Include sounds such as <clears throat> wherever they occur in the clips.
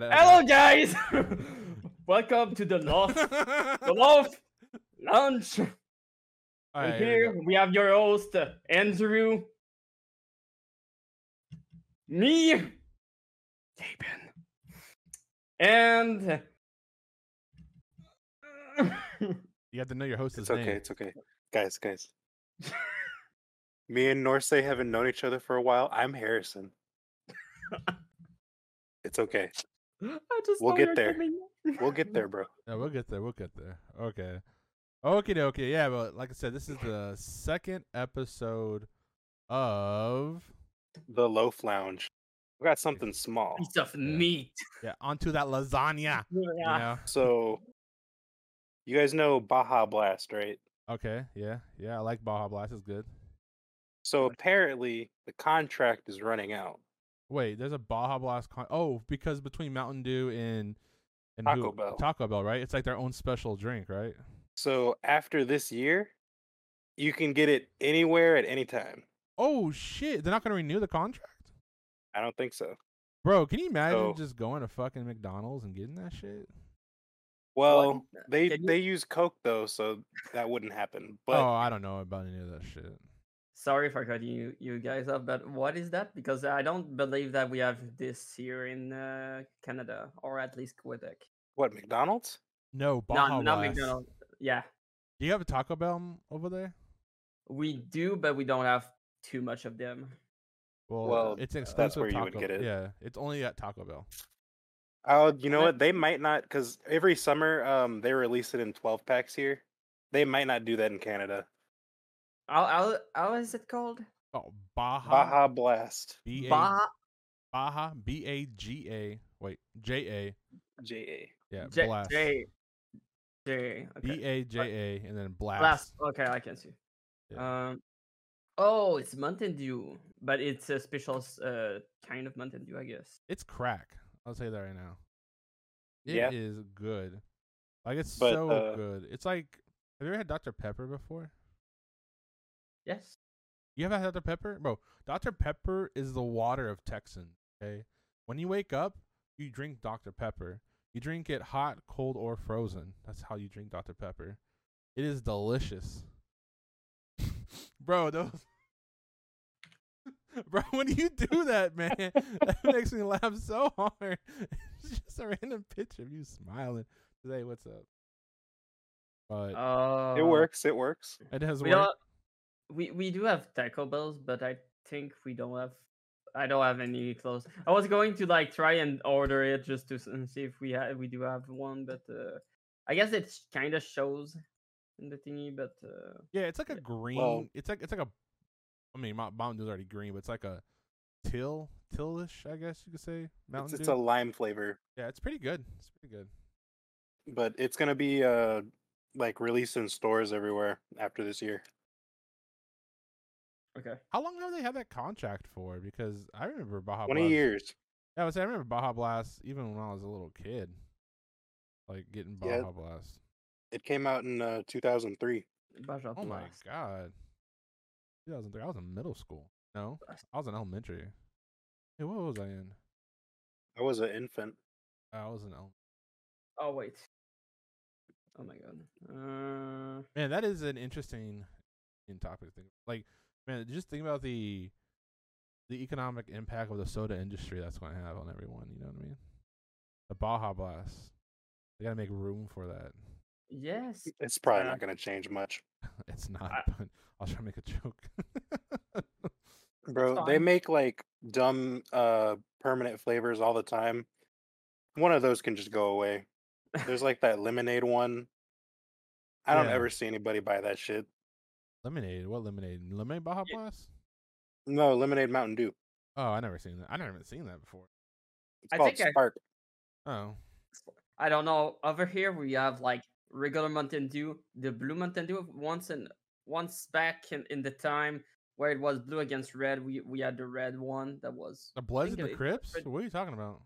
Hello, guys. <laughs> Welcome to the Lost, the <laughs> Lost Lunch. All and right, here we have your host, uh, Andrew, me, Gaben, and <laughs> You have to know your host's It's name. okay. It's okay. Guys, guys. Me and Norsay haven't known each other for a while. I'm Harrison. it's okay. I just We'll get there. We'll get there, <laughs> bro. Yeah, we'll get there. We'll get there. Okay. Okay, okay. Yeah, but like I said, this is the second episode of The Loaf Lounge. We got something small. Piece of meat. yeah, onto that lasagna. <laughs> You Yeah. know? So, you guys know Baja Blast, right? Okay, yeah, yeah. I like Baja Blast. It's good. So apparently the contract is running out. Wait, there's a Baja Blast. Con- oh, because between Mountain Dew and and Taco who- Bell. Taco Bell, right? It's like their own special drink, right? So after this year, you can get it anywhere at any time. Oh shit! They're not gonna renew the contract, I don't think so. bro. Can you imagine So- just going to fucking McDonald's and getting that shit? Well, uh, they you- they use Coke though, so that wouldn't happen. But oh, I don't know about any of that shit. Sorry for cutting you, you guys off, but what is that? Because I don't believe that we have this here in uh, Canada, or at least Quebec. what McDonald's? No, Baja Not, not McDonald's. Yeah, Do you have a Taco Bell over there? we do, but we don't have too much of them. Well, Well, it's that's exclusive where you Taco. would get it. Yeah, it's only at Taco Bell. Oh, you know what? They might not because every summer um they release it in twelve packs here. They might not do that in Canada. How, how, how is it called? Oh, Baja. Baja Blast. B A Baja. Baja B A G A. Wait, J A. J A. Yeah, J, Blast. J, J. B Okay. A J A, and then Blast. Blast. Okay, I can see. Yeah. Um. Oh, it's Mountain Dew, but it's a special uh kind of Mountain Dew, I guess. It's crack. I'll tell you that right now. It is Yeah. good. Like it's But, so uh, good. It's like, have you ever had Dr Pepper before? Yes. You ever had Dr Pepper, bro? Dr Pepper is the water of Texans. Okay, when you wake up, you drink Dr Pepper. You drink it hot, cold, or frozen. That's how you drink Dr Pepper. It is delicious, <laughs> bro. Those, <laughs> bro. When you do that, man, <laughs> that makes me laugh so hard. It's just a random picture of you smiling. Say what's up, but Uh, It works. It works. it has We worked. don't. We we do have Taco Bells, but I think we don't have. I don't have any close. I was going to like try and order it just to see if we have we do have one, but uh, I guess it kind of shows in the thingy. But uh, Yeah, it's like a green. it's like it's like a. I mean, Mount Mountain Dew's already green, but it's like a till tillish, I guess you could say. It's, Mountain it's Dew. a lime flavor, yeah, it's pretty good. It's pretty good. but it's gonna be uh like released in stores everywhere after this year. Okay, How long have they had that contract for? Because I remember Baja Twenty Blast. years. Yeah, I was. I remember Baja Blast even when I was a little kid, like getting Baja Yeah. Blast. It came out in uh, 2003. Baja Oh my Blast. god, 2003. I was in middle school. No, I was in elementary. Hey, what was I in? I was an infant. I was in elementary. Oh wait. Oh my god. Uh, Man, that is an interesting in topic thing. Like, man, just think about the the economic impact of the soda industry that's going to have on everyone. You know what I mean? The Baja Blast. They got to make room for that. yes. It's probably not gonna change much, <laughs> it's not, I- but I'll try to make a joke. <laughs> bro. They make like dumb uh permanent flavors all the time. One of those can just go away. There's like that <laughs> lemonade one. I don't Yeah. ever see anybody buy that shit. Lemonade. What lemonade? Lemonade Baja Yeah. Blast? No, lemonade Mountain Dew. Oh, I never seen that. I never even seen that before. It's I called think I- Spark. Oh, I don't know. Over here we have like regular Mountain Dew, the blue Mountain Dew. Once and once back in, in the time where it was blue against red, we we had the red one that was the Bloods and the it- Crips? it- What are you talking about?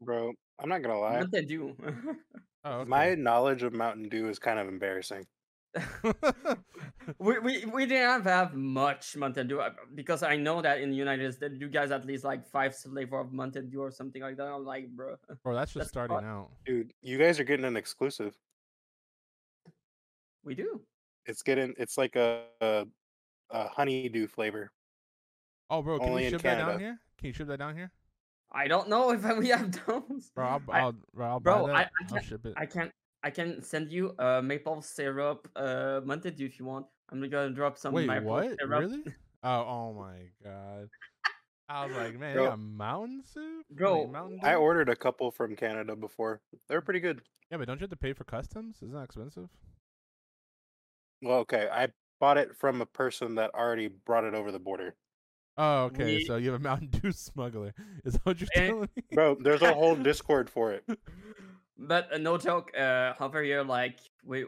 Bro, I'm not gonna lie. Mountain Dew. <laughs> Oh, okay. My knowledge of Mountain Dew is kind of embarrassing. <laughs> we, we we didn't have much Mountain Dew uh, because I know that in the United States you guys at least like five flavor of Mountain Dew or something like that. I'm like, bro, <laughs> Bro, that's just That's starting fun. out. Dude, you guys are getting an exclusive. we do. It's getting it's like a a, a honeydew flavor. Oh, bro, can Only you in ship that down Canada. here? Can you ship that down here? I don't know if <laughs> we have those. Bro, I'll, I- I'll, bro, I'll bro, buy I- that. I I'll can't- ship it. I can I can send you uh maple syrup uh Mountain Dew if you want. I'm gonna drop some Wait, maple what? syrup. Really? Oh, oh my god. I was like, man, Bro. they got mountain soup, Bro, mountain I ordered a couple from Canada before. They're pretty good. Yeah, but don't you have to pay for customs? Isn't that expensive? Well, okay, I bought it from a person that already brought it over the border. Oh, okay. We- So you have a Mountain <laughs> Dew smuggler. Is that what you're Eh, telling me? Bro, there's a whole <laughs> Discord for it. But uh, no joke, uh, over here, like we,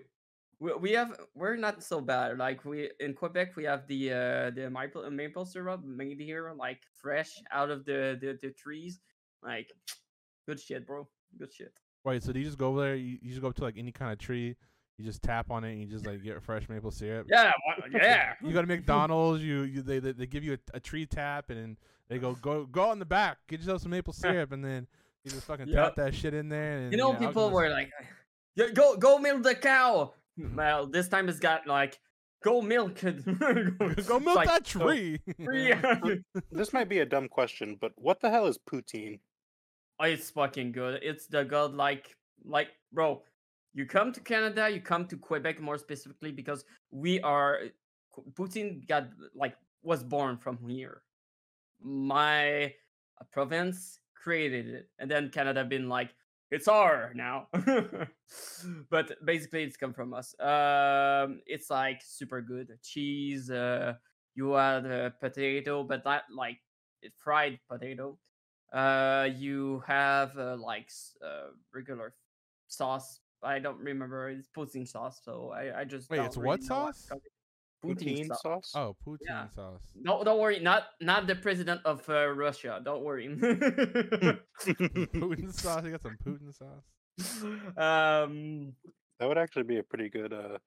we we have we're not so bad. Like we in Quebec, we have the uh the maple maple syrup made here, like fresh out of the the, the trees. Like good shit, bro. Good shit. Wait, so do you just go over there? You, you just go up to like any kind of tree, you just tap on it, and you just like get fresh maple syrup. Yeah, yeah. <laughs> You go to McDonald's, you, you they, they they give you a, a tree tap, and then they go go go on the back, get yourself some maple <laughs> syrup, and then you just fucking Yep. tap that shit in there. And You know, yeah, I people gonna were like, "Yeah, "Go go milk the cow." Well, this time it's got like, "Go milk it." <laughs> go milk like, that so- tree. <laughs> Yeah. This might be a dumb question, but what the hell is poutine? Oh, it's fucking good. It's the god like like bro. You come to Canada, you come to Quebec more specifically because we are Qu- poutine got like was born from here. My uh, province created it, and then Canada been like it's our now. <laughs> but basically, it's come from us. Um, it's like super good cheese. Uh, you add uh, potato, but that like fried potato uh you have uh, like uh, regular sauce i don't remember it's poutine sauce so i i just Wait, it's really what sauce? Poutine, Poutine sauce sauce? Oh, poutine Yeah. sauce. no don't worry not not the president of uh, russia don't worry <laughs> Putin sauce. You got some Putin sauce. um That would actually be a pretty good uh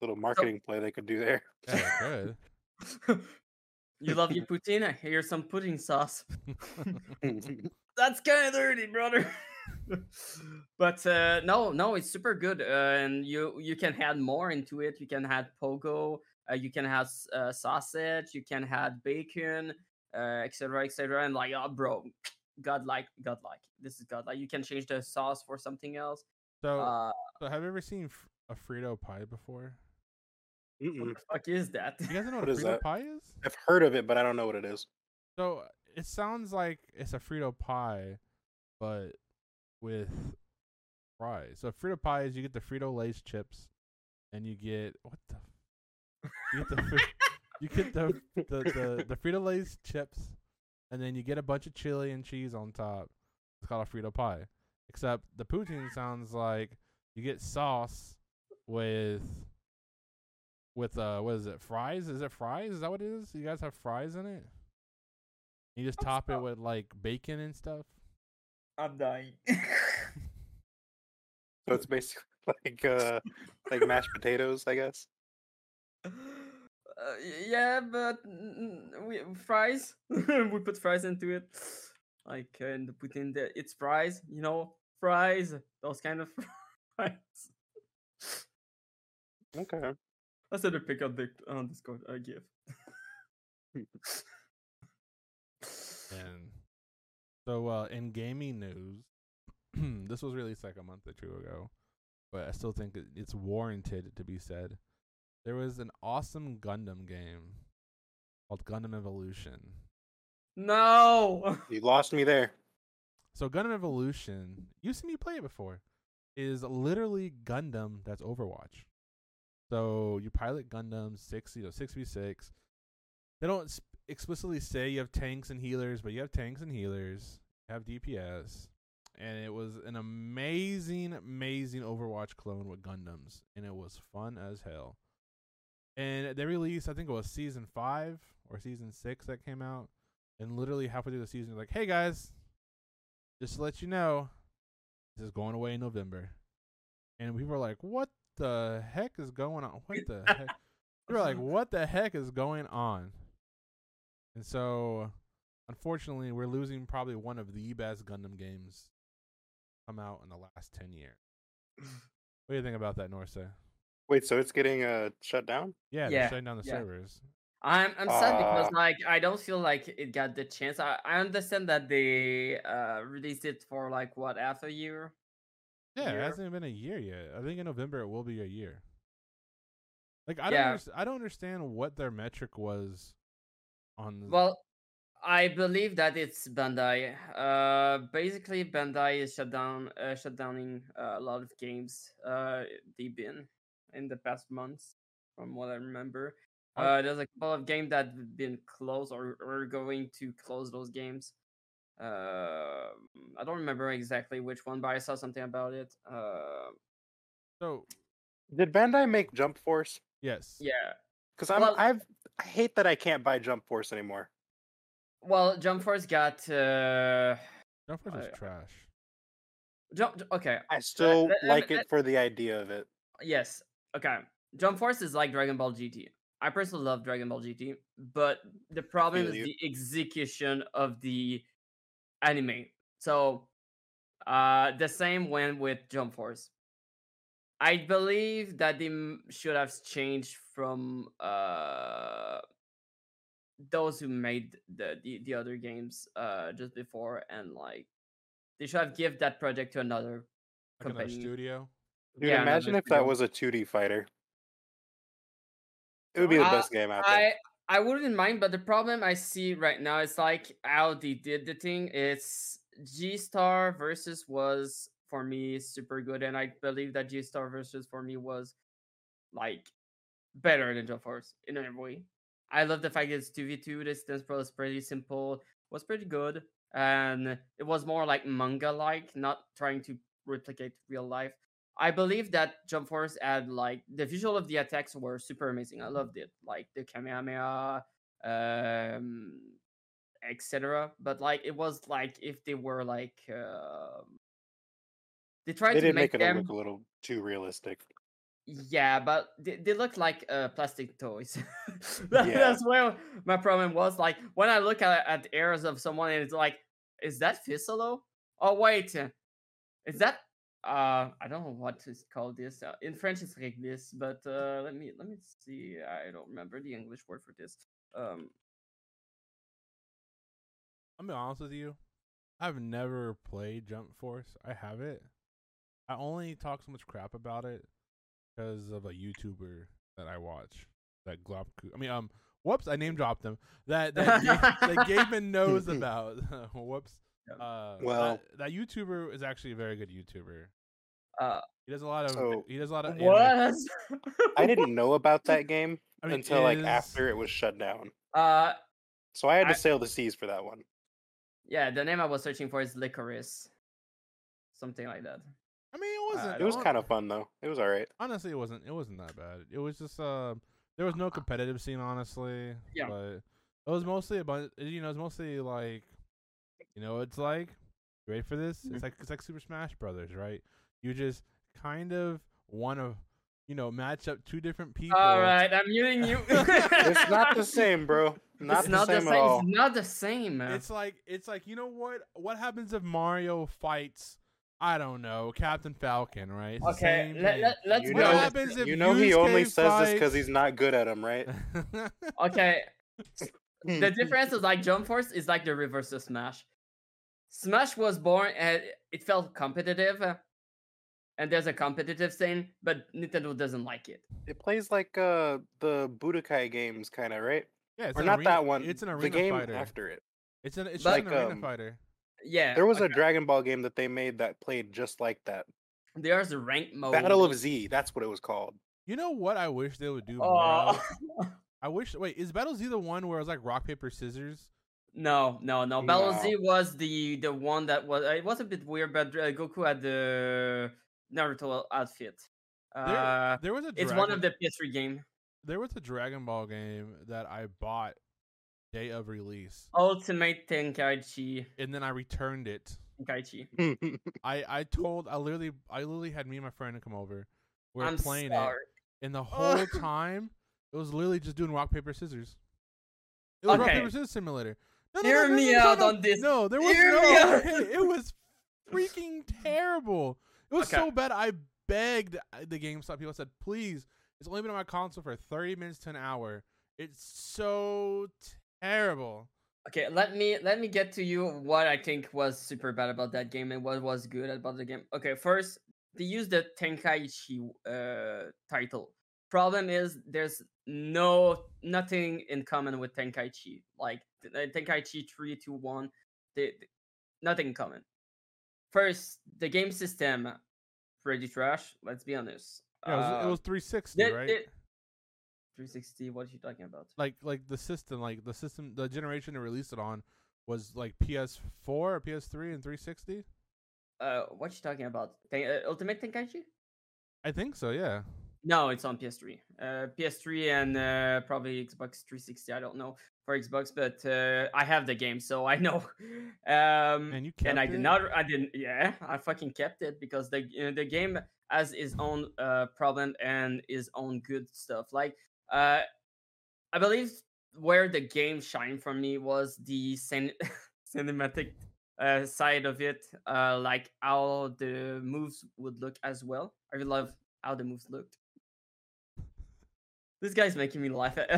little marketing play they could do there. <laughs> Yeah, good. <laughs> you love your poutine here's some pudding sauce that's kind of dirty, brother. but uh, no, no, it's super good, uh, and you you can add more into it. You can add pogo, you can have uh, sausage, you can have bacon, uh, etc., etc. And like, oh, bro, godlike, godlike. This is godlike. You can change the sauce for something else. So, Uh, so have you ever seen a Frito pie before? what Mm-mm. the fuck is that? You guys know what, What a is Frito that? pie is? I've heard of it, but I don't know what it is. So it sounds like it's a Frito pie, but with fries. So Frito pie is you get the Frito Lay's chips, and you get what the f- you get the fri- you get the the the, the Frito Lay's chips, and then you get a bunch of chili and cheese on top. It's called a Frito pie. Except the poutine sounds like you get sauce with with uh what is it fries? Is it fries? Is that what it is? You guys have fries in it? You just top it with like bacon and stuff. I'm dying. <laughs> So it's basically <laughs> like uh like mashed potatoes, I guess. Uh, yeah, but mm, we fries. <laughs> we put fries into it, I can put in the it's fries. You know, fries. Those kind of <laughs> fries. Okay. I said a pick on the on Discord. I give. And so, uh, in gaming news, <clears throat> this was released like a month or two ago, but I still think it- it's warranted to be said. There was an awesome Gundam game called Gundam Evolution. no. You lost me there. So, Gundam Evolution, you've seen me play it before, is literally Gundam that's Overwatch. So, you pilot Gundam six, you know, six v six. They don't sp- explicitly say you have tanks and healers, but you have tanks and healers. You have DPS, and it was an amazing, amazing Overwatch clone with Gundams, and it was fun as hell. And they released, I think it was season five or season six that came out, and literally halfway through the season, like, hey guys, just to let you know, this is going away in November. And we were like, what the heck is going on? What the heck? <laughs> We were like, what the heck is going on? And so, unfortunately, we're losing probably one of the best Gundam games come out in the last ten years. <laughs> What do you think about that, Norse? Wait, so it's getting uh shut down? Yeah, they're Yeah, shutting down the yeah. servers. I'm I'm sad because Uh, like I don't feel like it got the chance. I, I understand that they uh released it for like what half a year. Yeah, it year. hasn't been a year yet. I think in November it will be a year. Like I don't, underst- I don't understand what their metric was on. The, Well, I believe that it's Bandai. Uh, basically, Bandai is shut down, uh, shut downing uh, a lot of games. Uh, they've been in the past months, from what I remember. Oh. Uh, there's a couple of games that have been closed or are going to close those games. Uh, I don't remember exactly which one, but I saw something about it. Uh, so Did Bandai make Jump Force? yes, yeah. Because I'm Well- I've I hate that I can't buy Jump Force anymore. Well, Jump Force got uh, Jump Force is I- trash. Jump. Okay, I still let- let like let- it for the idea of it. Yes. Okay. Jump Force is like Dragon Ball GT. I personally love Dragon Ball GT, but the problem is the execution of the anime. So, uh, the same went with Jump Force. I believe that they should have changed from uh those who made the the, the other games uh just before and like they should have give that project to another Like company. studio. Dude, Yeah, imagine if that was a 2D fighter. It would be the Uh, best game out there. I I wouldn't mind, but the problem I see right now is like how they did the thing. It's J-Star versus was for me super good, and I believe that J-Star versus for me was like better than Jump Force in every way. I love the fact that it's two v two. The distance pro is pretty simple. Was pretty good, and it was more like manga like, not trying to replicate real life. I believe that Jump Force had like the visual of the attacks were super amazing. I loved it, like the Kamehameha, um, etc. But like it was like if they were like um, they tried They to make, make it them look a little too realistic. yeah, but they, they look like uh, plastic toys. <laughs> That- Yeah. That's where my problem was. Like when I look at at ears of someone, and it's like, is that Fisalo? Oh wait, uh, is that? Uh, I don't know what to call this. Uh, in French, it's réglisse, but uh, let me let me see. I don't remember the English word for this. Um, I'm be honest with you. I've never played Jump Force. I have it. I only talk so much crap about it because of a YouTuber that I watch. That Glopku. I mean, um, whoops, I name dropped him. That that, Ga- that <laughs> Gaben knows <laughs> about. <laughs> whoops. Uh, Well- that, that YouTuber is actually a very good YouTuber. uh, He does a lot of. So, he does a lot of. what? <laughs> I didn't know about that game I mean, until like is- after it was shut down. Uh, So I had to I- sail the seas for that one. yeah, the name I was searching for is Licorice, something like that. I mean, it wasn't. It was kind of fun though. It was all right. honestly it wasn't it wasn't that bad it was just uh there was no competitive scene honestly Yeah. but it was mostly a bunch you know it's mostly like you know it's like you ready for this Mm. it's like it's like super smash brothers right you just kind of want to you know match up two different people All right, I'm muting you. <laughs> It's not the same, bro. <laughs> Not it's the not same the at all. It's not the same. man. it's like it's like you know what what happens if mario fights i don't know captain falcon right It's okay. let, let, let's You be what know- happens if You know he only Yusuke says this because he's not good at him, right? <laughs> Okay, the difference is like Jump Force is like the reverse of Smash. Smash was born and it felt competitive, uh, and there's a competitive scene, but Nintendo doesn't like it. It plays like uh the Budokai games, kind of, right? yeah, it's or an not arena- that one. it's an the arena game fighter after it. It's an it's But- just an arena um, fighter. Yeah, There was a. Dragon Ball game that they made that played just like that. there's a rank mode. Battle of Z. That's what it was called. You know what I wish they would do more? Oh I wish wait, is Battle Z the one where it was like rock, paper, scissors? No, no, no. Battle No. Z was the the one that was. It was a bit weird, but uh, Goku had the Naruto outfit. Uh, There was a it's one of the PS3 game. there was a Dragon Ball game that I bought day of release. Ultimate Tenkaichi. And then I returned it. Tenkaichi. <laughs> I I told I literally I literally had me and my friend come over we were I'm playing sorry. it, and the whole <laughs> time it was literally just doing rock paper scissors. It was rock paper scissors simulator. No, no, Hear no, no, me no, no, out no. on this. No, there was Hear no. me out. <laughs> it was freaking terrible. It was Okay. so bad. I begged uh, the GameStop people. I said, "Please, it's only been on my console for thirty minutes to an hour. It's so terrible." Okay, let me let me get to you what I think was super bad about that game and what was good about the game. Okay, first they used the Tenkaichi uh, title. Problem is there's no nothing in common with Tenkaichi. Like th- Tenkaichi three two one, they, they- nothing in common. First, the game system pretty trash. Let's be honest. Yeah, it was, Uh, it was 360, the- right? the- 360. What are you talking about? like like the system, like the system, the generation they released it on was like PS4 or PS3 and 360. Uh, what you talking about? Ten- uh, Ultimate Tenkaichi? I think so. Yeah. No, it's on PS3. Uh, PS3 and uh, probably Xbox 360. I don't know for Xbox, but uh, I have the game, so I know. <laughs> Um, And you kept and I did it? not. I didn't. Yeah, I fucking kept it because the uh, the game has its own uh, problem and its own good stuff. Like, uh, I believe where the game shined for me was the cin- <laughs> cinematic uh, side of it, uh, like how the moves would look as well. I really love how the moves looked. This guy's making me laugh. <laughs> <laughs>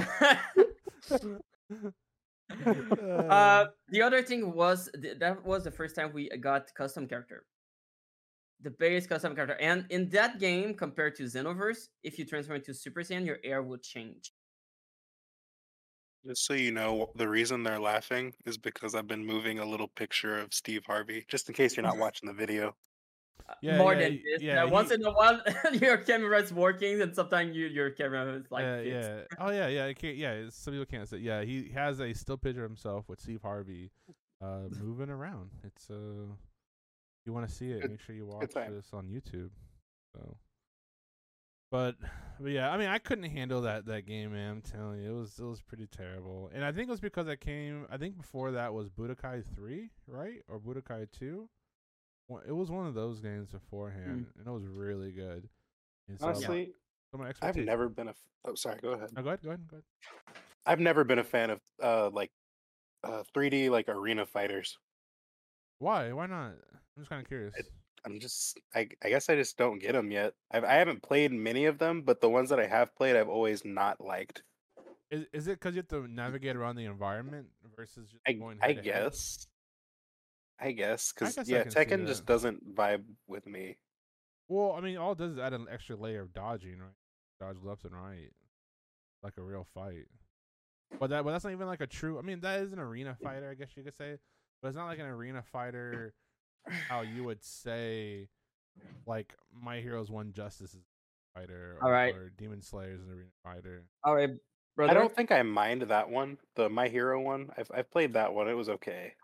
uh, the other thing was th- that was the first time we got custom character. The base custom character, and in that game, compared to Xenoverse, if you transform into Super Saiyan, your air would change. Just so you know, the reason they're laughing is because I've been moving a little picture of Steve Harvey, just in case you're not <laughs> watching the video. Yeah, More yeah, than this, yeah, uh, once in a while, <laughs> your camera is working, and sometimes you, your camera is like yeah, fixed. yeah. Oh yeah, yeah. I can't, yeah, it's- some people can't say. Yeah, he has a still picture of himself with Steve Harvey, uh, <laughs> moving around. It's uh, if you want to see it, make sure you watch this on YouTube. So, but, but yeah, I mean, I couldn't handle that that game, man. I'm telling you, it was it was pretty terrible. And I think it was because I came. I think before that was Budokai Three, right, or Budokai Two. It was one of those games beforehand, and it was really good. So, Honestly, so my I've never been a. f- Oh, sorry. Go ahead. Oh, go ahead, go ahead, go ahead. I've never been a fan of uh like uh 3D like arena fighters. Why? Why not? I'm just kind of curious. I'm just I I guess I just don't get them yet. I've, I haven't played many of them, but the ones that I have played, I've always not liked. Is is it because you have to navigate around the environment versus just I going? I head to head? guess. I guess because guess I yeah, Tekken just doesn't vibe with me. Well, I mean, all it does is add an extra layer of dodging, right? Dodge left and right, like a real fight. But that, but that's not even like a true. I mean, that is an arena mm. fighter, I guess you could say. But it's not like an arena <laughs> fighter, how you would say, like My Hero One's Justice is a fighter, or, Alright. or Demon Slayer is an arena fighter. All right, brother. I don't think I mind that one, the My Hero one. I've I've played that one. It was okay.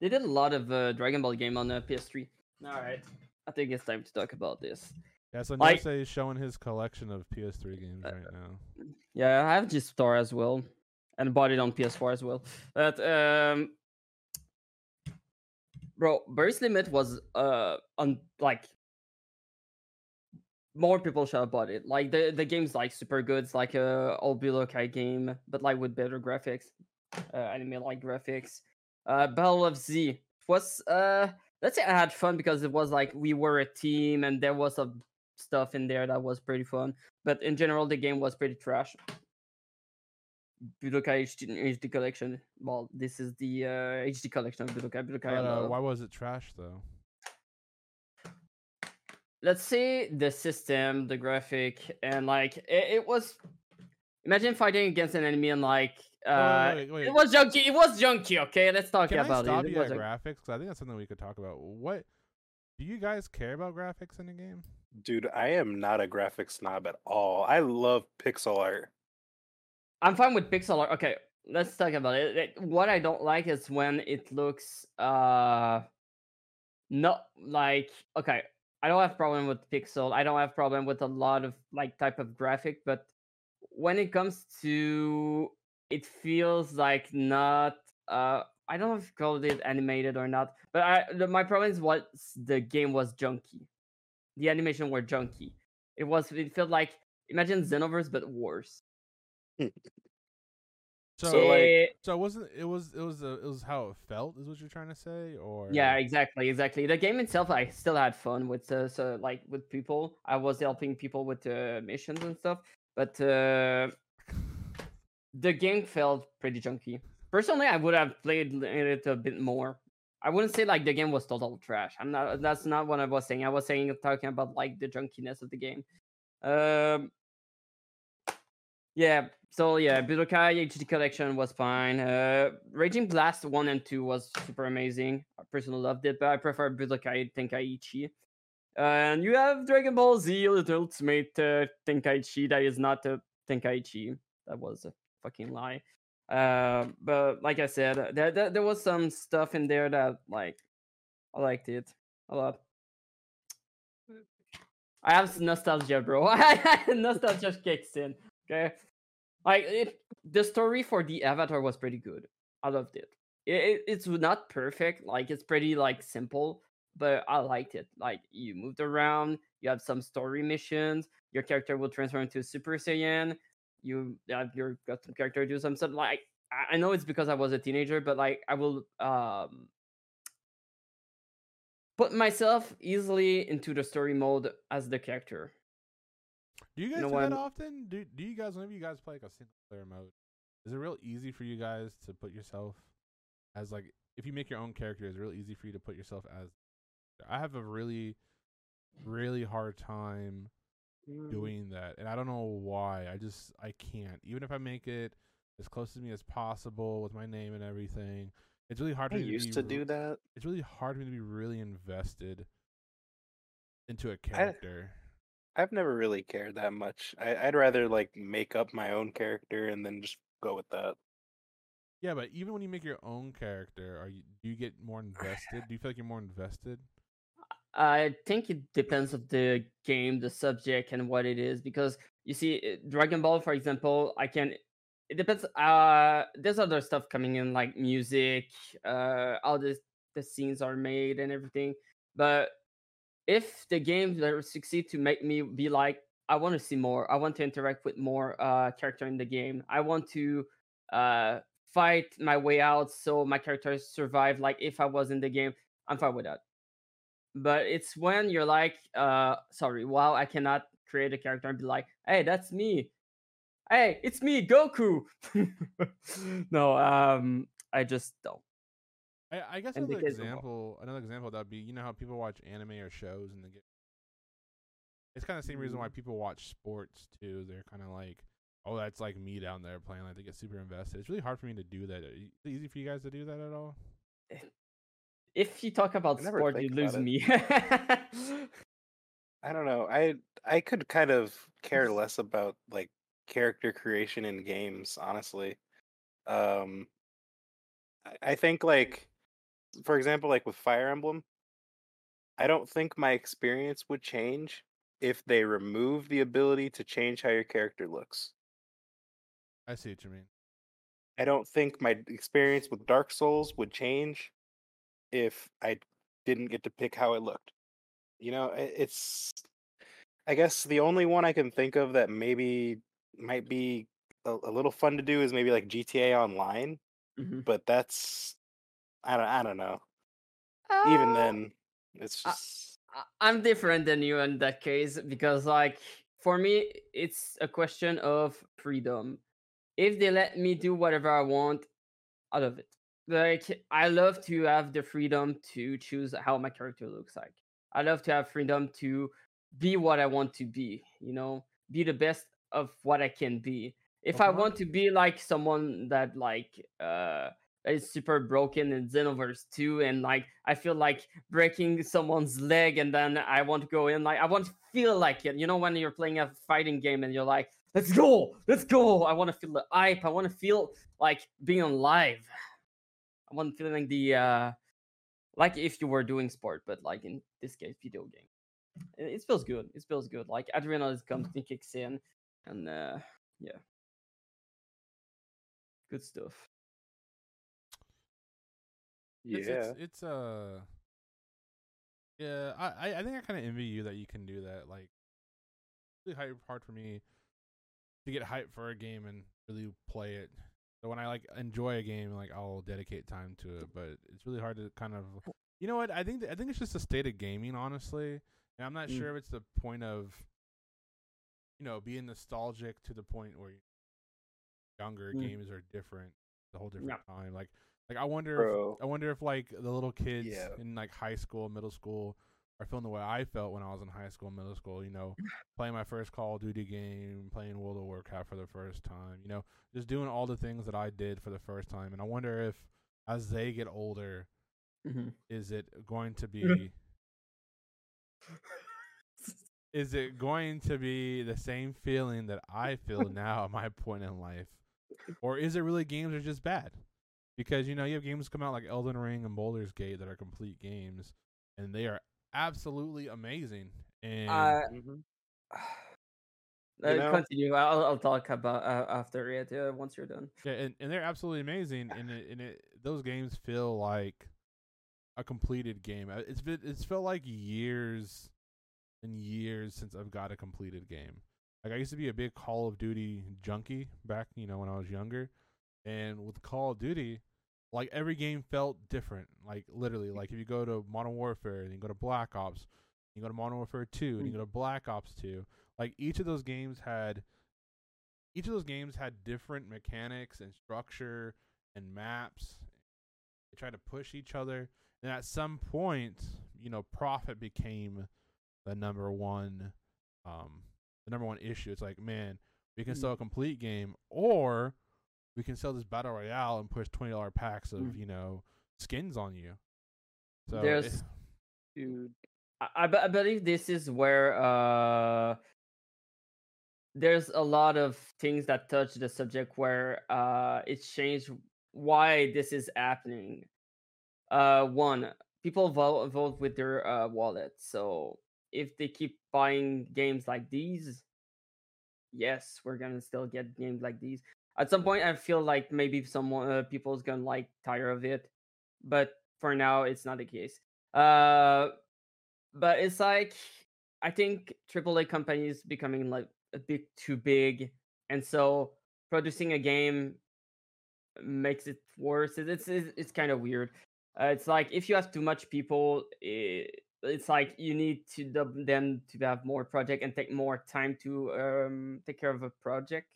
They did a lot of uh, Dragon Ball game on uh, PS3. All right, I think it's time to talk about this. Yeah, so Like- Norse is showing his collection of PS3 games Uh, right now. Yeah, I have J-Star as well, and bought it on PS4 as well. But um, bro, Burst Limit was uh on like more people should have bought it. Like the the game's like super good. It's like a old Budokai game, but like with better graphics, uh, anime like graphics. Uh, Battle of Z was uh let's say I had fun because it was like we were a team and there was some stuff in there that was pretty fun. But in general, the game was pretty trash. Budokai HD, HD collection. Well, this is the uh, HD collection of Budokai. Budokai. But uh, why was it trash though? Let's say the system, the graphic, and like it, it was. Imagine fighting against an enemy and like uh, wait, wait, it was junky. It was junky. Okay, let's talk Can I about stop it. It you was at graphics? Because I think that's something we could talk about. What do you guys care about graphics in the game? Dude, I am not a graphic snob at all. I love pixel art. I'm fine with pixel art. Okay, let's talk about it. It- What I don't like is when it looks uh not like okay. I don't have problem with pixel. I don't have problem with a lot of like type of graphic, but when it comes to it feels like not uh I don't know if you called it animated or not, but I the, my problem is what the game was junky. The animation were junky. It was. It felt like imagine Xenoverse but worse. So, So, like- Eh, so it wasn't it was it was uh, it was how it felt is what you're trying to say or yeah, exactly, exactly. The game itself, I still had fun with, uh, so like with people. I was helping people with uh, missions and stuff, but uh, the game felt pretty junky. Personally, I would have played it a bit more. I wouldn't say like the game was total trash. I'm not. That's not what I was saying. I was saying talking about like the junkiness of the game. Um. Yeah. So yeah, Budokai HD collection was fine. Uh, Raging Blast one and two was super amazing. I personally loved it, but I prefer Budokai Tenkaichi. And you have Dragon Ball Z Ultimate uh, Tenkaichi. That is not a Tenkaichi. That was fucking lie. Uh, but like I said, there, there there was some stuff in there that like I liked it a lot. I have nostalgia, bro. <laughs> nostalgia kicks in. Okay, like it, the story for the Avatar was pretty good. I loved it. it. it. It's not perfect. Like it's pretty like simple, but I liked it. Like you moved around. You have some story missions. Your character will transform into a Super Saiyan you have your custom character do some stuff like I- know it's because I was a teenager, but like I will um put myself easily into the story mode as the character. do you guys know do that I'm- often do do you guys whenever you guys play like a single player mode is it real easy for you guys to put yourself as like if you make your own character is it real easy for you to put yourself as I have a really really hard time Mm. doing that and i don't know why i just i can't even if i make it as close to me as possible with my name and everything it's really hard I for me used be to re- do that. it's really hard for me to be really invested into a character I've never really cared that much. I, I'd rather like make up my own character and then just go with that. yeah but even when you make your own character are you do you get more <sighs> invested do you feel like you're more invested I think it depends of the game, the subject, and what it is. Because you see, uh, Dragon Ball, for example, I can. It depends. Uh, there's other stuff coming in, like music, uh, how the the scenes are made and everything. But if the game will succeed to make me be like, I want to see more. I want to interact with more uh character in the game. I want to uh fight my way out so my characters survive. Like if I was in the game, I'm fine with that but it's when you're like uh sorry wow i cannot create a character and be like hey that's me. Hey it's me goku. <laughs> No um i just don't. I, I guess And another because of what- example another example that would be you know how people watch anime or shows and they get it's kind of the same reason why Mm. people watch sports too they're kind of like oh that's like me down there playing like they get super invested. It's really hard for me to do that. Is it easy for you guys to do that at all if you talk about I sport you lose it. me <laughs> I don't know. I I could kind of care <laughs> less about like character creation in games, honestly. Um I- I think like for example, like with Fire Emblem, I don't think my experience would change if they remove the ability to change how your character looks. i see what you mean I don't think my experience with Dark Souls would change if I didn't get to pick how it looked. You know, it's I guess the only one I can think of that maybe might be a, a little fun to do is maybe like GTA Online, Mhm. but that's I don't I don't know. Even Uh, then, it's just I- I'm different than you in that case because, like, for me, it's a question of freedom. If they let me do whatever I want, I love it. Like, I love to have the freedom to choose how my character looks like. I love to have freedom to be what I want to be, you know, be the best of what I can be. If I want to be like someone that, like, uh, is super broken in Xenoverse 2 and like I feel like breaking someone's leg and then I want to go in like I want to feel like it. You know when you're playing a fighting game and you're like, let's go, let's go. I want to feel the hype. I want to feel like being alive. I want feeling the uh like if you were doing sport, but like in this case, video game. It, it feels good. It feels good. Like adrenaline comes and kicks in, and uh yeah, good stuff. It's, yeah. it's, it's uh yeah, I I- I think I kind of envy you that you can do that. Like, really hard, hard for me to get hyped for a game and really play it. So when I like enjoy a game, like I'll dedicate time to it. But it's really hard to kind of, you know what? I think th- I think it's just a state of gaming, honestly. And I'm not Mm. sure if it's the point of, you know, being nostalgic to the point where younger Mm. games are different, the whole different Yeah. time. Like, like I wonder, Bro. if, I wonder if like the little kids Yeah. in like high school, middle school, are feeling the way I felt when I was in high school, middle school. You know, <laughs> playing my first Call of Duty game, playing World of Warcraft for the first time. You know, just doing all the things that I did for the first time. And I wonder if, as they get older, Mhm. is it going to be <laughs> is it going to be the same feeling that I feel <laughs> now at my point in life? Or is it really games are just bad? Because you know, you have games come out like Elden Ring and Baldur's Gate that are complete games and they are absolutely amazing. And Uh, Mhm. <sighs> uh, know- continue. I'll, I'll talk about uh, after it uh, once you're done. Yeah, and, and they're absolutely amazing, and it, and it those games feel like a completed game. Uh, It's been it's felt like years and years since I've got a completed game. Like I used to be a big Call of Duty junkie back, you know, when I was younger, and with Call of Duty, like every game felt different. Like literally, like if you go to Modern Warfare and you go to Black Ops, you go to Modern Warfare Two, and you Mm. go to Black Ops Two. Like each of those games had each of those games had different mechanics and structure and maps. They tried to push each other, and at some point, you know, profit became the number one, um, the number one issue. It's like, man, we can Mm. sell a complete game, or we can sell this battle royale and push twenty dollar packs of Mm. you know skins on you. So There's- it- Dude. I, I, I believe this is where uh there's a lot of things that touch the subject where uh it's changed why this is happening. Uh one, people vote vote with their uh wallet. So if they keep buying games like these, yes, we're gonna still get games like these. At some point, I feel like maybe someone uh, people's gonna like tire of it, but for now, it's not the case. Uh, but it's like I think AAA companies becoming like a bit too big, and so producing a game makes it worse. It's it's, it's kind of weird. Uh, it's like if you have too much people, it, it's like you need to them to have more project and take more time to um, take care of a project.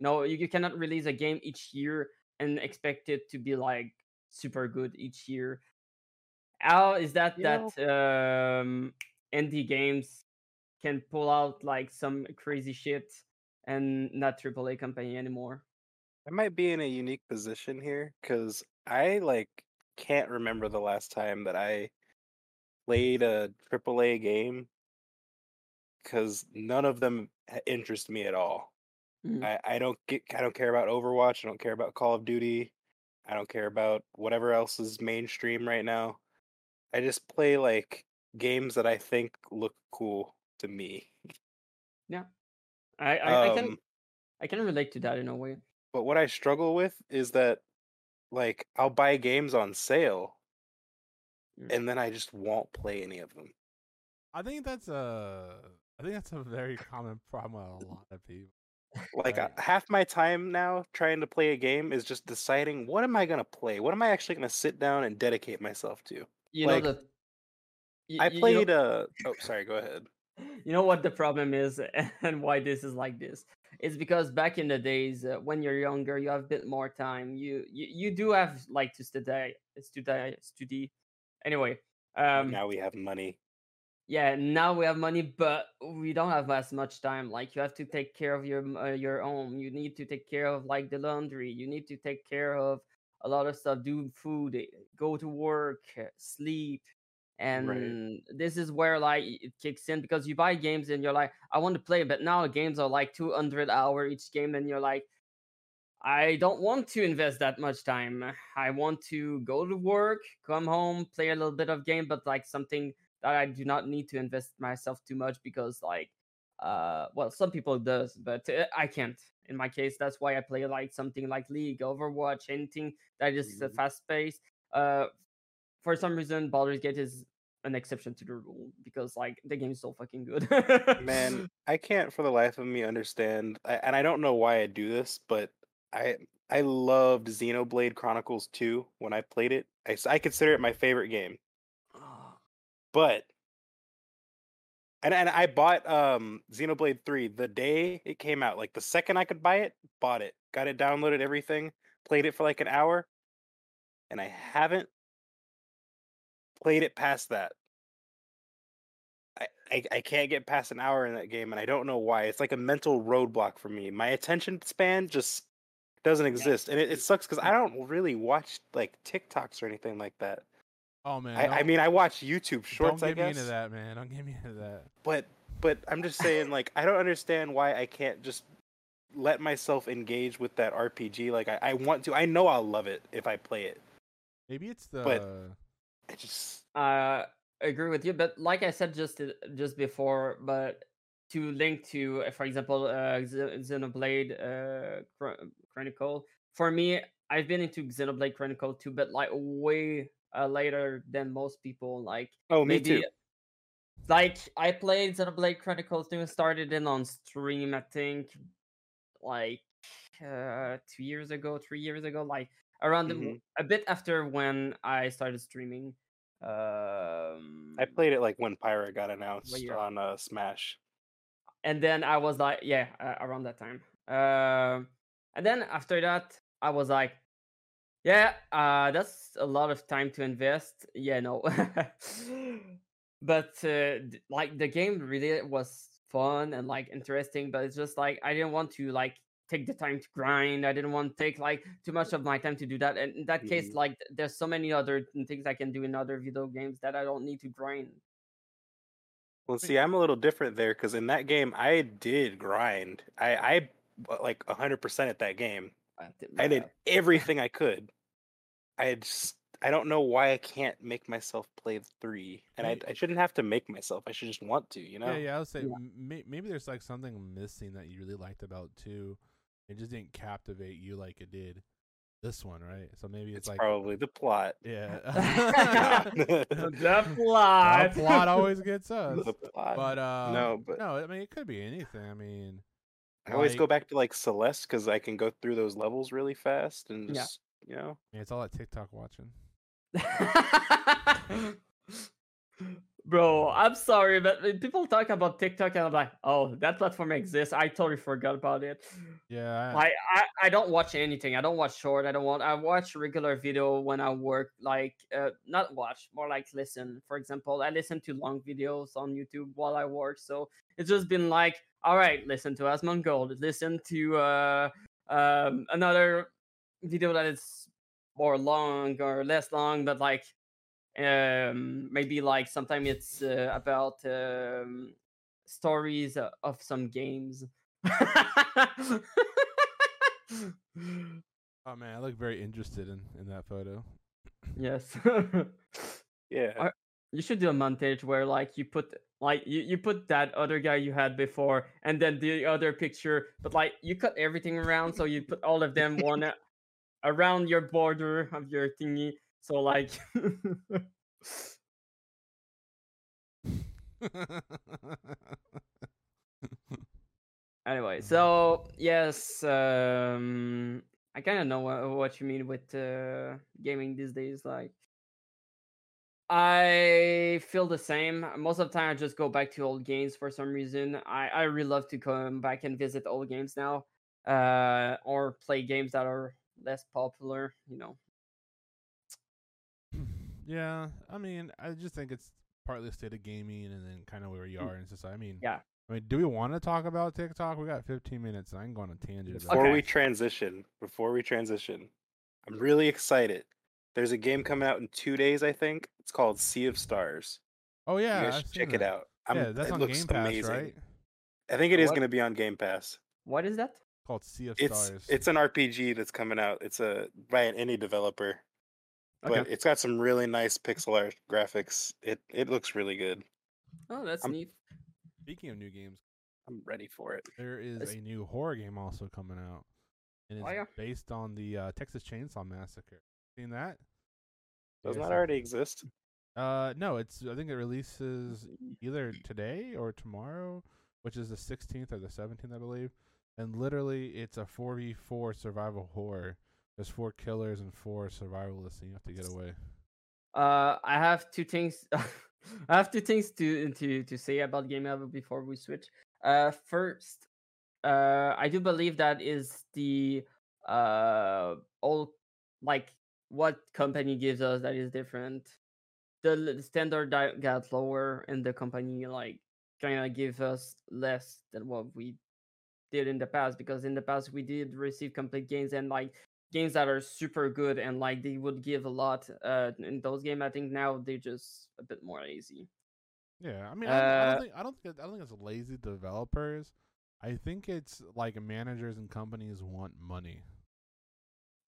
No, you, you cannot release a game each year and expect it to be like super good each year. How is that You that um, indie games can pull out like some crazy shit and not AAA company anymore? I might be in a unique position here because I like can't remember the last time that I played a AAA game because none of them interest me at all. Mm. I, I don't get I don't care about Overwatch. I don't care about Call of Duty. I don't care about whatever else is mainstream right now. I just play like games that I think look cool to me. I I, I can Um, I can relate to that in a way. But what I struggle with is that like I'll buy games on sale Mm. and then I just won't play any of them. I think that's a I think that's a very common problem with a lot of people. Like uh, half my time now trying to play a game is just deciding what am I going to play? What am I actually going to sit down and dedicate myself to? You like, know the. I y- you know- played uh oh sorry, go ahead. <laughs> you know what the problem is <laughs> and why this is like this it's because back in the days uh, when you're younger you have a bit more time you you, you do have like to study study study anyway um now we have money. Yeah now we have money but we don't have as much time. Like you have to take care of your uh, your own. You need to take care of like the laundry. You need to take care of a lot of stuff do food eh, go to work uh, sleep. And this is where like it kicks in because you buy games and you're like i want to play but now games are like 200 hour each game and you're like i don't want to invest that much time. I want to go to work come home play a little bit of game but like something i do not need to invest myself too much because like uh well some people does but uh, i can't in my case that's why i play like something like league overwatch anything that is Mhm. fast paced uh for some reason Baldur's Gate is an exception to the rule because like the game is so fucking good. Man, <laughs> I can't for the life of me understand, I, and I don't know why I do this, but I I loved Xenoblade Chronicles 2 when I played it. I consider it my favorite game, but and and I bought um Xenoblade 3 the day it came out. Like the second I could buy it, bought it, got it downloaded, everything, played it for like an hour, and I haven't played it past that. I, I, I can't get past an hour in that game, and I don't know why. It's like a mental roadblock for me. My attention span just doesn't exist, and it, it sucks because I don't really watch like TikToks or anything like that. Oh man, I, I mean, I watch YouTube shorts, don't I get me into that, man. Don't get me into that. but but I'm just saying, like, I don't understand why I can't just let myself engage with that RPG. Like, I, I want to. I know I'll love it if I play it. Maybe it's the But- I just uh, I agree with you, but like I said just just before, but to link to, uh, for example, uh, Xe- Xenoblade uh, Chro- Chronicle. For me, I've been into Xenoblade Chronicle too, but like way uh, later than most people. Like oh, me maybe too. like I played Xenoblade Chronicles 2 started in on stream, I think like uh two years ago, three years ago, like around the, Mhm. a bit after when I started streaming. Um I played it like when Pyra got announced year? on uh, Smash. and then I was like, yeah, uh, around that time. Um, and then after that, I was like, yeah, uh, that's a lot of time to invest. Yeah, no, <laughs> but uh, like the game really was fun and like interesting, but it's just like I didn't want to like take the time to grind. I didn't want to take like too much of my time to do that. And in that case, Mhm. like there's so many other things I can do in other video games that I don't need to grind. Well, see, I'm a little different there because in that game, I did grind. I, I like 100% at that game. I did I did everything I <laughs> could. I just, I don't know why I can't make myself play three. And I, May- I shouldn't have to make myself. I should just want to, you know? Yeah, yeah. I would say Yeah. may- maybe there's like something missing that you really liked about two. It just didn't captivate you like it did this one, right? So maybe it's, It's like probably the plot. yeah. <laughs> the <laughs> plot. the plot. plot always gets us. the plot. But uh, no, but no, I mean it could be anything. I mean, I always go back to like Celeste because I can go through those levels really fast and Yeah. just, you know? I mean, it's all that TikTok watching. <laughs> <laughs> <laughs> Bro, I'm sorry, but people talk about TikTok and I'm like, oh, that platform exists. I totally forgot about it. Yeah, I, I, I, don't watch anything. I don't watch short. I don't want. I watch regular video when I work. Like, uh, not watch, more like listen. For example, I listen to long videos on YouTube while I work. So it's just been like, all right, listen to Asmongold. Listen to uh, um, another video that is more long or less long, but like um maybe like sometimes it's uh, about um stories of some games <laughs> oh man, I look very interested in in that photo. yes <laughs> Yeah. Uh, you should do a montage where like you put like you, you put that other guy you had before and then the other picture but like you cut everything around so you put all of them one <laughs> around your border of your thingy so like <laughs> anyway so yes um i kind of know what, what you mean with uh gaming these days like i feel the same. Most of the time i just go back to old games for some reason. I i really love to come back and visit old games now uh or play games that are less popular you know yeah, I mean, I just think it's partly a state of gaming and then kind of where you Mm. are in society. I mean, Yeah. I mean, do we want to talk about TikTok? We got 15 minutes, and I can go on a tangent. Before it. we transition, before we transition, I'm really excited. There's a game coming out in two days, I think. It's called Sea of Stars. oh yeah, you guys should seen check it out. I'm, yeah, that's it on looks Game Pass, amazing. right? I think it is What? going to be on Game Pass. what is that Called Sea of It's Stars. it's an RPG that's coming out. It's a by an indie developer, but Okay. it's got some really nice pixel art graphics. It it looks really good. oh that's I'm- neat Speaking of new games, I'm ready for it. there is That's- a new horror game also coming out, and it's Oh, yeah? based on the uh, Texas Chainsaw Massacre. Seen that? You Doesn't that already exist? Uh, no, it's I think it releases either today or tomorrow, which is the 16th or the 17th, I believe. And literally, it's a 4v4 survival horror. There's four killers and four survivalists, and you have to get away. Uh, I have two things. <laughs> I have two things to to to say about Game Level before we switch. Uh, first, uh, I do believe that is the uh all like what company gives us that is different. The, standard got lower, and the company like kind of give us less than what we did in the past. Because in the past we did receive complete games and like games that are super good and like they would give a lot uh in those games. I think now they're just a bit more lazy. Yeah, I mean, I, don't- I Uh, don't think I don't think I don't think it's lazy developers. I think it's like managers and companies want money.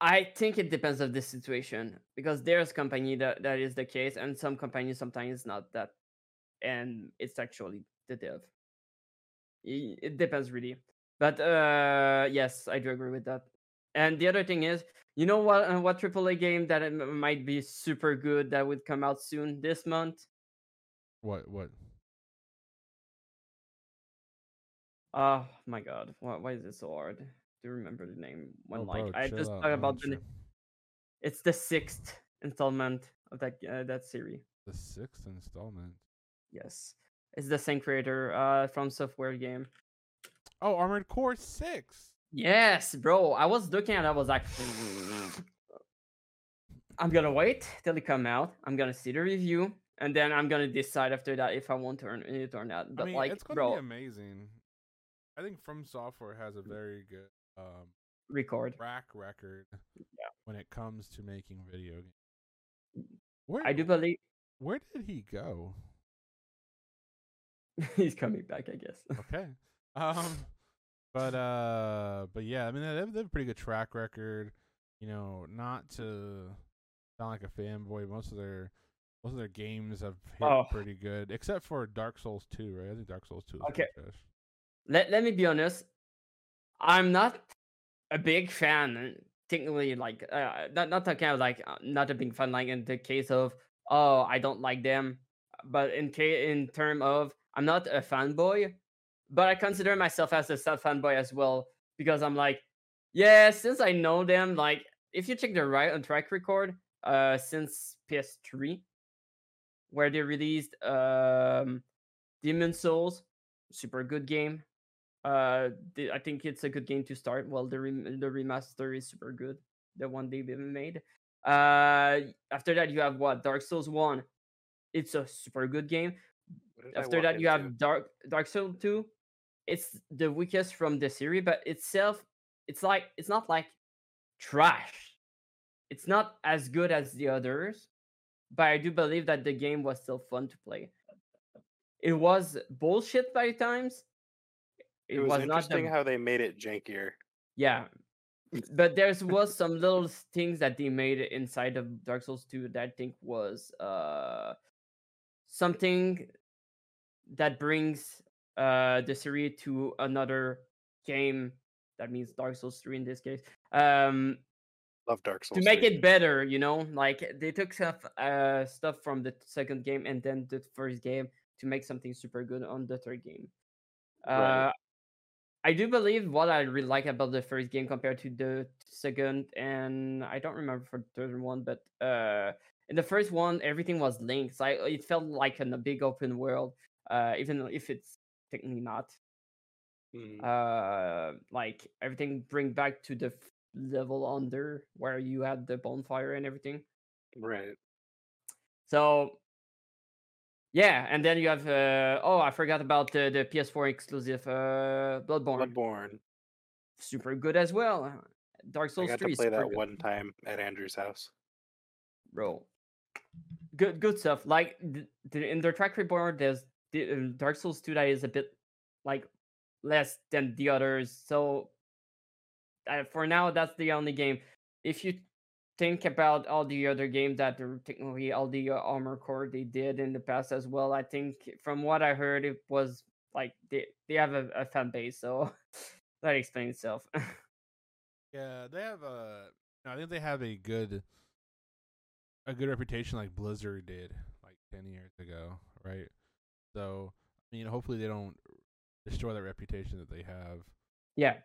I think it depends of the situation because there's company that that is the case, and some companies sometimes not that, and it's actually the dev. I- It depends really, but uh, yes, I do agree with that. And the other thing is, you know what? Uh, what AAA game that it might be super good that would come out soon this month? What what? Oh my god, why, why is it so hard to remember the name? When Oh, like bro, I just out, talk about the, chill. it's the sixth installment of that uh, that series. the sixth installment. Yes, it's the same creator uh from software game. Oh, Armored Core Six. Yes, bro. I was looking at. it, I was like, I'm gonna wait till it come out. I'm gonna see the review, and then I'm gonna decide after that if I want to earn it or not. But I mean, like, it's gonna bro, be amazing. I think From Software has a very good um, record. track record Yeah. when it comes to making video games. Where I do believe where did he go? <laughs> he's coming back. I guess. Okay. Um but uh but yeah, I mean they have, they have a pretty good track record. You know, not to sound like a fanboy, most of their most of their games have hit Oh. pretty good, except for Dark Souls 2, right? I think Dark Souls 2 is Okay. let, let me be honest i'm not a big fan technically like uh, not not talking about like uh, not a big fan like in the case of oh i don't like them but in case in term of i'm not a fanboy but i consider myself as a sub fanboy as well because i'm like yeah since i know them like if you check the right on track record uh since ps3 where they released um demon souls super good game uh, the, I think it's a good game to start. Well, the rem- the remaster is super good, the one they've even made. Uh, after that you have what Dark Souls One. It's a super good game. What did I After that you have Dark Dark Souls Two. It's the weakest from the series, but itself, it's like it's not like trash. It's not as good as the others, but I do believe that the game was still fun to play. It was bullshit by times. It was, not the interesting how they made it jankier. yeah. But there was some little things that they made inside of Dark Souls 2 that I think was uh something that brings uh the series to another game. That means Dark Souls 3 in this case. Um Love Dark Souls. to make 3. it better, you know, like they took stuff uh stuff from the second game and then the first game to make something super good on the third game. Right. Uh I do believe what I really like about the first game compared to the second, and I don't remember for the third one, but uh, in the first one, everything was linked. So I, it felt like in a big open world, uh, even if it's technically not. Mhm. Uh, like everything bring back to the f- level under where you had the bonfire and everything. right. So yeah, and then you have uh, oh I forgot about the the PS4 exclusive uh, Bloodborne. Bloodborne. super good as well. Dark I Souls got 3 to play that good, one time at Andrew's house. bro. Good, good stuff. Like the, the, in their track report, there's uh, Dark Souls 2 that is a bit like less than the others. So uh, for now, that's the only game. If you think about all the other games that are technically all the uh, Armored Core they did in the past as well, I think from what I heard, it was like they they have a, a fan base, so <laughs> that explains itself. <laughs> Yeah, they have a. I think they have a good, a good reputation like Blizzard did. Like ten years ago, right? So I mean, hopefully they don't destroy that reputation that they have. Yeah.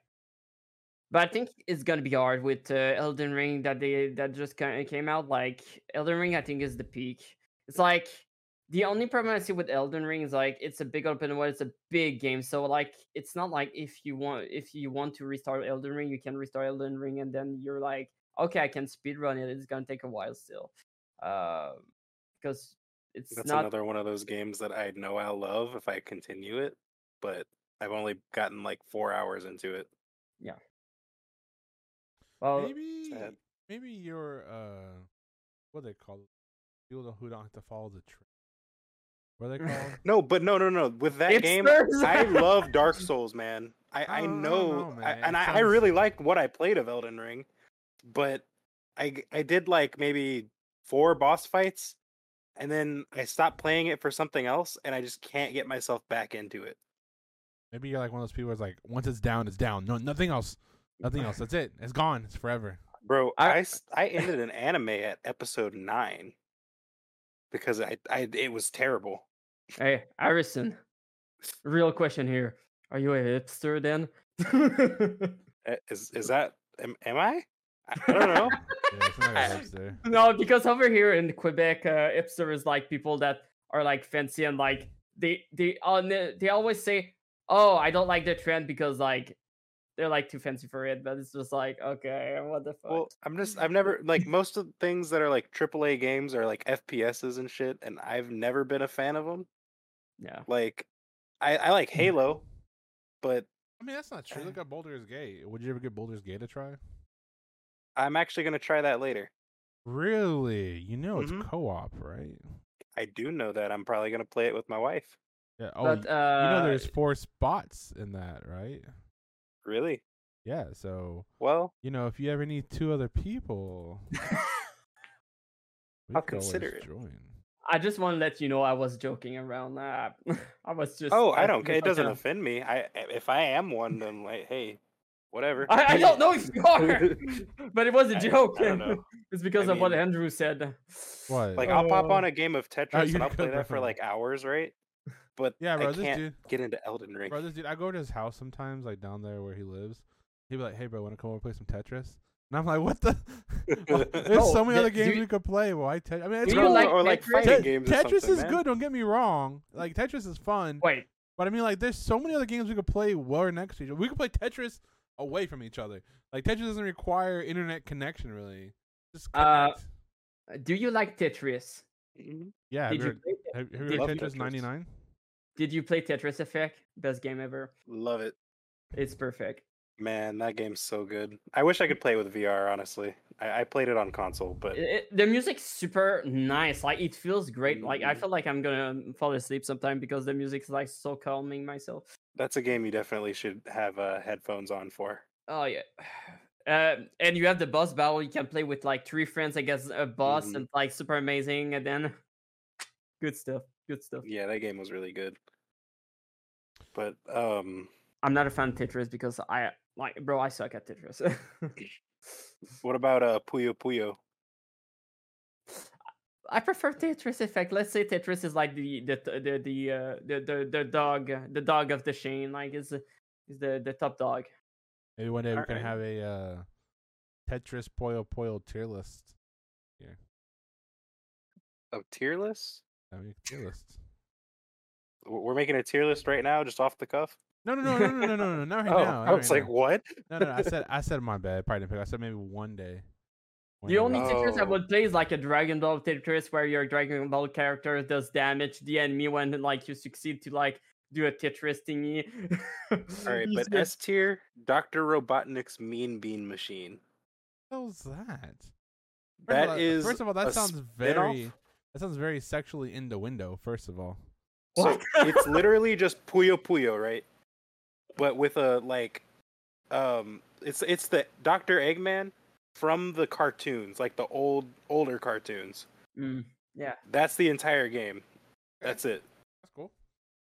But I think it's gonna be hard with uh, Elden Ring that they that just kind of came out. Like Elden Ring, I think is the peak. It's like the only problem I see with Elden Ring is like it's a big open world, it's a big game. So like it's not like if you want if you want to restart Elden Ring, you can restart Elden Ring and then you're like, okay, I can speedrun it. It's gonna take a while still. Uh, because it's That's not another one of those games that I know I'll love if I continue it, but I've only gotten like four hours into it. Yeah. Well maybe sad. maybe you're uh what they call it? People who don't have to follow the trend. What are they called? <laughs> No, but no, no, no. With that game, Hipsters! I love Dark <laughs> Souls, man. I, I I don't- I know, know, I- and I, I really liked what I played of Elden Ring, but I I did like maybe four boss fights, and then I stopped playing it for something else, and I just can't get myself back into it. maybe you're like one of those people who's like, once it's down, it's down. No, nothing else. Nothing else. That's it. It's gone. It's forever. Bro, I, I ended an anime at episode nine because I, I it was terrible. hey Harrison. Real question here: Are you a hipster then? Uh, <laughs> Is is that am, am I? I I don't know. <laughs> Yeah, it's not a hipster. no, because over here in Quebec, uh, hipster is like people that are like fancy and like they they on they always say, "Oh, I don't like the trend because like they're like too fancy for it." But it's just like, okay, what the fuck? Well, I'm just I've never like most of the things that are like AAA games are like FPSs and shit, and I've never been a fan of them. yeah, Like, I I like Halo, but I mean, that's not true. Look <sighs> at Baldur's Gate. Would you ever get Baldur's Gate to try? I'm actually gonna try that later. Really? You know it's Mhm. co-op, right? I do know that I'm probably gonna play it with my wife. Yeah. Oh, but y- uh, you know there's four spots in that, right? Really? Yeah. So Well, you know, if you ever need two other people, <laughs> we I'll could always consider it. Join. I just want to let you know I was joking around. Uh, <laughs> I was just. oh, I uh, don't care. It doesn't uh, offend me. I if I am one, then like, hey, whatever. I, I don't know if you are, <laughs> but it was a joke. I don't know. <laughs> it's because I of what Andrew said. What? Like I'll pop Uh, on a game of Tetris you're and I'll play that for like hours, right? But yeah, bro. I can't dude, get into Elden Ring. bro, this dude. I go to his house sometimes, like down there where he lives. He'd be like, "Hey, bro, want to come over and play some Tetris?" And I'm like, "What the? <laughs> Well, There's Oh, so many do- other games you- we could play." Well, I, te- I mean, it's Do you cool. like or like Tetris? fighting Te- games or Tetris something, is man. good. Don't get me wrong. Like Tetris is fun, Wait, but I mean, like, there's so many other games we could play Well, next to each other. We could play Tetris away from each other. Like Tetris doesn't require internet connection really. Just Uh, connect. do you like Tetris? Mhm. yeah. Have Did you you heard, play, have, have you did heard Tetris Tetris. 99? Did you play Tetris Effect? Best game ever. Love it. It's perfect. Man, that game's so good. I wish I could play with VR. Honestly, I, I played it on console, but It, it- the music's super nice. Like it feels great. Like I Mhm. feel like I'm gonna fall asleep sometime because the music's like so calming myself. That's a game you definitely should have uh, headphones on for. Oh yeah. <sighs> Uh, and you have the boss battle. You can play with like three friends against a boss, Mhm. and like super amazing. And then, <laughs> good stuff. Good stuff. Yeah, that game was really good. But um, I'm not a fan of Tetris because I like, bro. I suck at Tetris. <laughs> what about uh Puyo Puyo? I prefer Tetris Effect. Let's say Tetris is like the the t- the the uh, the, the the dog uh, the dog of the chain. Like is is the the top dog. Maybe one day we can Alright. have a uh, Tetris Puyo Puyo tier list. Here. Oh, tier list. I mean, tier list. We're making a tier list right now, just off the cuff. No, no, no, no, no, no, no, no, not right <laughs> oh, now. I not was right like, now. what? no, no, no. I said, <laughs> I said my bad. Probably didn't pick. I said maybe one day. One The only we'll- Tetris I Oh. would play is like a Dragon Ball Tetris where your Dragon Ball character does damage the enemy when like you succeed to like do a Tetris thingy. All right, You <laughs> but S tier, Doctor Robotnik's Mean Bean Machine. What was that? First That all, is First of all, that a sounds spin-off? very. That sounds very sexually in the window. First of all. So it's <laughs> literally just Puyo Puyo, right? But with a like, um, it's it's the Doctor Eggman from the cartoons, like the old older cartoons. Mm, yeah. That's the entire game. That's it. That's cool.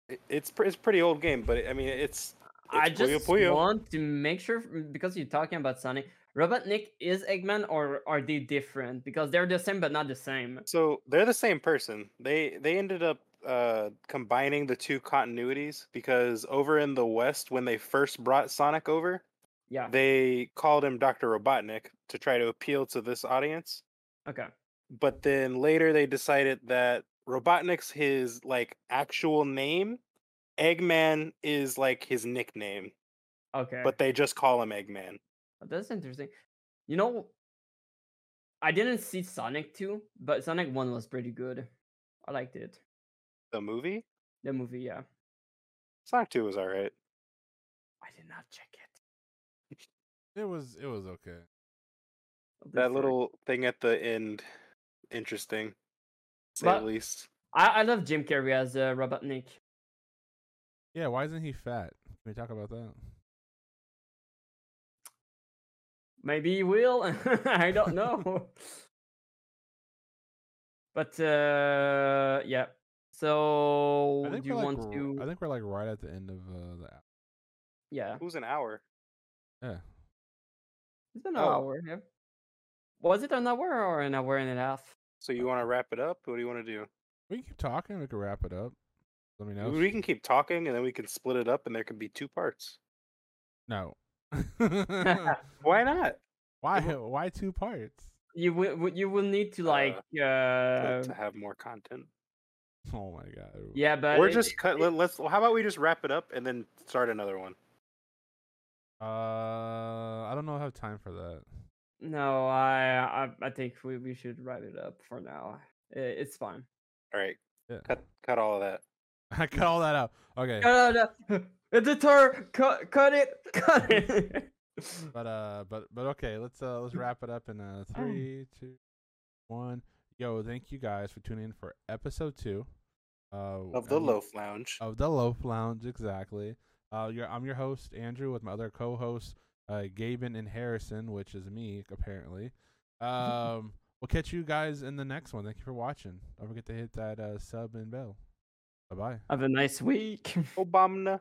It- It's it's pretty old game, but I mean it's. I It's Puyo just Puyo. want to make sure mm, because you're talking about Sonic. Robotnik is Eggman, or are they different? Because they're the same but not the same. So they're the same person. They they ended up uh combining the two continuities because over in the West, when they first brought Sonic over, Yeah. they called him Dr. Robotnik to try to appeal to this audience. Okay. But then later they decided that Robotnik's his like actual name. Eggman is like his nickname, Okay. but they just call him Eggman. Oh, That's interesting. You know, I didn't see Sonic 2, but Sonic 1 was pretty good. I liked it. The movie? The movie, yeah. Sonic 2 was alright. I did not check. It was it was okay. That defer. little thing at the end, interesting, to say But- the least. I, I love Jim Carrey as uh, Robotnik. Yeah, why isn't he fat? Can we talk about that? Maybe he will. <laughs> I don't know. <laughs> but uh yeah. So I think do you we're like want to I think we're like right at the end of uh, the app. Yeah. Who's an hour? Yeah. It's been an Oh. hour, yeah. Was it an hour or an hour and a half? So you want to wrap it up? What do you want to do? We can keep talking. We can wrap it up. Let me know. We can keep talking, and then we can split it up, and there can be two parts. no. <laughs> <laughs> Why not? why? <laughs> Why two parts? you will you will need to Uh, like To- uh to have more content. Oh my god. yeah, but Or it- just cut. Let, let's. How about we just wrap it up and then start another one? Uh, I don't know. I have time for that. no, I, I I think we, we should wrap it up for now. I- It's fine. All right. Yeah. Cut. Cut all of that. <laughs> I cut all that out. Okay. No, no, no. <laughs> Editor, cut, cut it, cut it. <laughs> But uh, but but okay. Let's uh, let's wrap it up in uh three, <sighs> two, one. Yo, thank you guys for tuning in for episode two. Uh, Of the and- Loaf Lounge. of the Loaf Lounge, exactly. Uh, you're, I'm your host Andrew with my other co-hosts uh, Gaben and Harrison, which is me apparently. Um, <laughs> we'll catch you guys in the next one. Thank you for watching. Don't forget to hit that uh, sub and bell. Bye bye. Have a nice week. Obama.